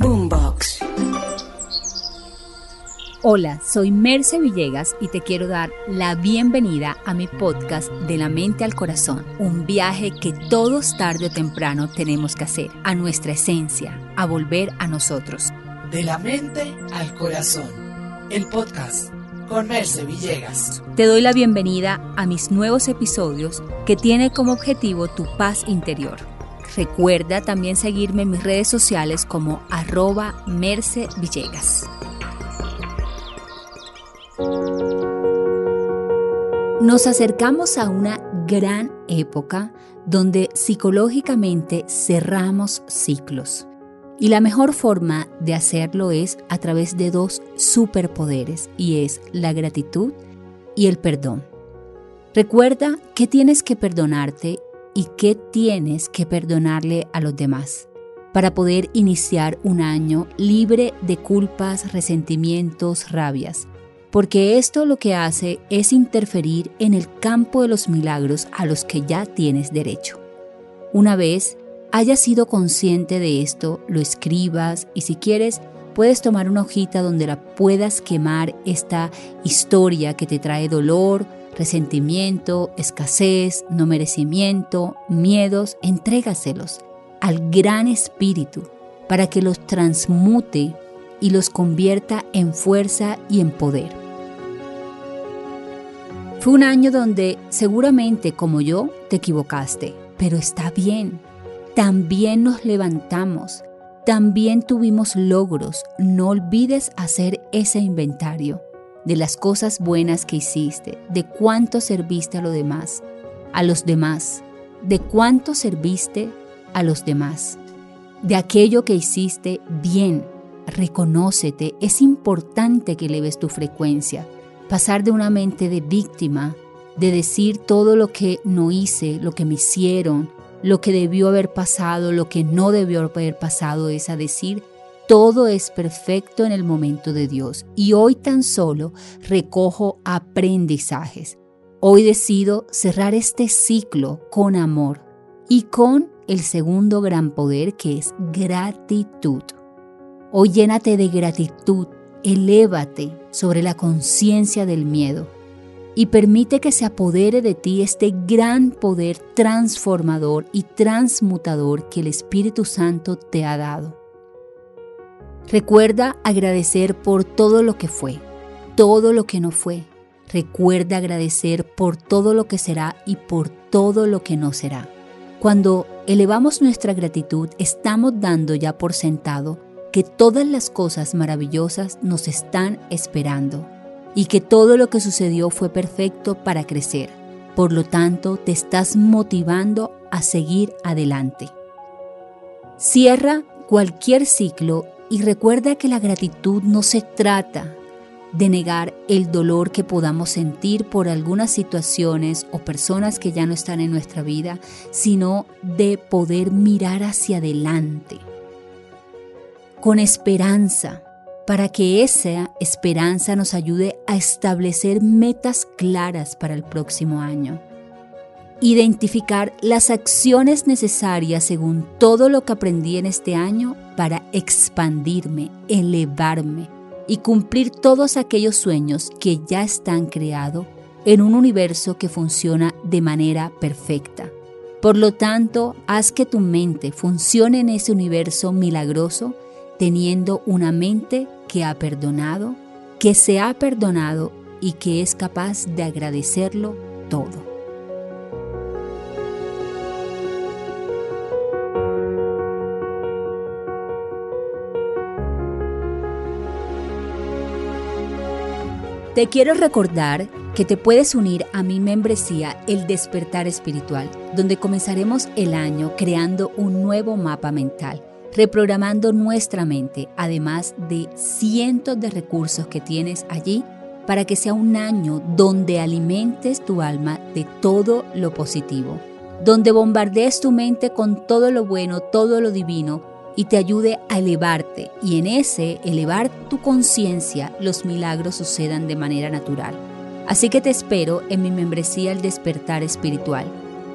Boombox. Hola, soy Merce Villegas y te quiero dar la bienvenida a mi podcast De la mente al corazón, un viaje que todos tarde o temprano tenemos que hacer, a nuestra esencia, a volver a nosotros. De la mente al corazón, el podcast con Merce Villegas. Te doy la bienvenida a mis nuevos episodios que tiene como objetivo tu paz interior. Recuerda también seguirme en mis redes sociales como arroba Merce Villegas. Nos acercamos a una gran época donde psicológicamente cerramos ciclos. Y la mejor forma de hacerlo es a través de dos superpoderes y es la gratitud y el perdón. Recuerda que tienes que perdonarte y qué tienes que perdonarle a los demás para poder iniciar un año libre de culpas, resentimientos, rabias porque esto lo que hace es interferir en el campo de los milagros a los que ya tienes derecho. Una vez hayas sido consciente de esto, lo escribas y si quieres puedes tomar una hojita donde la puedas quemar esta historia que te trae dolor, resentimiento, escasez, no merecimiento, miedos, entrégaselos al gran espíritu para que los transmute y los convierta en fuerza y en poder. Fue un año donde seguramente como yo te equivocaste, pero está bien. También nos levantamos, también tuvimos logros. No olvides hacer ese inventario de las cosas buenas que hiciste, de cuánto serviste a los demás, a los demás, de cuánto serviste a los demás, de aquello que hiciste bien. Reconócete, es importante que leves tu frecuencia pasar de una mente de víctima, de decir todo lo que no hice, lo que me hicieron, lo que debió haber pasado, lo que no debió haber pasado, es a decir, todo es perfecto en el momento de Dios. Y hoy tan solo recojo aprendizajes. Hoy decido cerrar este ciclo con amor y con el segundo gran poder que es gratitud. Hoy llénate de gratitud Elévate sobre la conciencia del miedo y permite que se apodere de ti este gran poder transformador y transmutador que el Espíritu Santo te ha dado. Recuerda agradecer por todo lo que fue, todo lo que no fue. Recuerda agradecer por todo lo que será y por todo lo que no será. Cuando elevamos nuestra gratitud, estamos dando ya por sentado que todas las cosas maravillosas nos están esperando y que todo lo que sucedió fue perfecto para crecer. Por lo tanto, te estás motivando a seguir adelante. Cierra cualquier ciclo y recuerda que la gratitud no se trata de negar el dolor que podamos sentir por algunas situaciones o personas que ya no están en nuestra vida, sino de poder mirar hacia adelante con esperanza, para que esa esperanza nos ayude a establecer metas claras para el próximo año. Identificar las acciones necesarias según todo lo que aprendí en este año para expandirme, elevarme y cumplir todos aquellos sueños que ya están creados en un universo que funciona de manera perfecta. Por lo tanto, haz que tu mente funcione en ese universo milagroso teniendo una mente que ha perdonado, que se ha perdonado y que es capaz de agradecerlo todo. Te quiero recordar que te puedes unir a mi membresía El Despertar Espiritual, donde comenzaremos el año creando un nuevo mapa mental reprogramando nuestra mente, además de cientos de recursos que tienes allí para que sea un año donde alimentes tu alma de todo lo positivo, donde bombardees tu mente con todo lo bueno, todo lo divino y te ayude a elevarte y en ese elevar tu conciencia los milagros sucedan de manera natural. Así que te espero en mi membresía El Despertar Espiritual.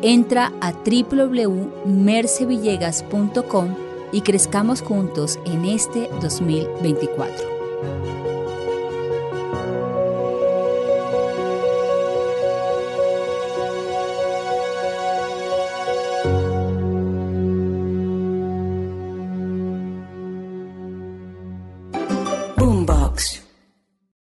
Entra a www.mercevillegas.com y crezcamos juntos en este 2024.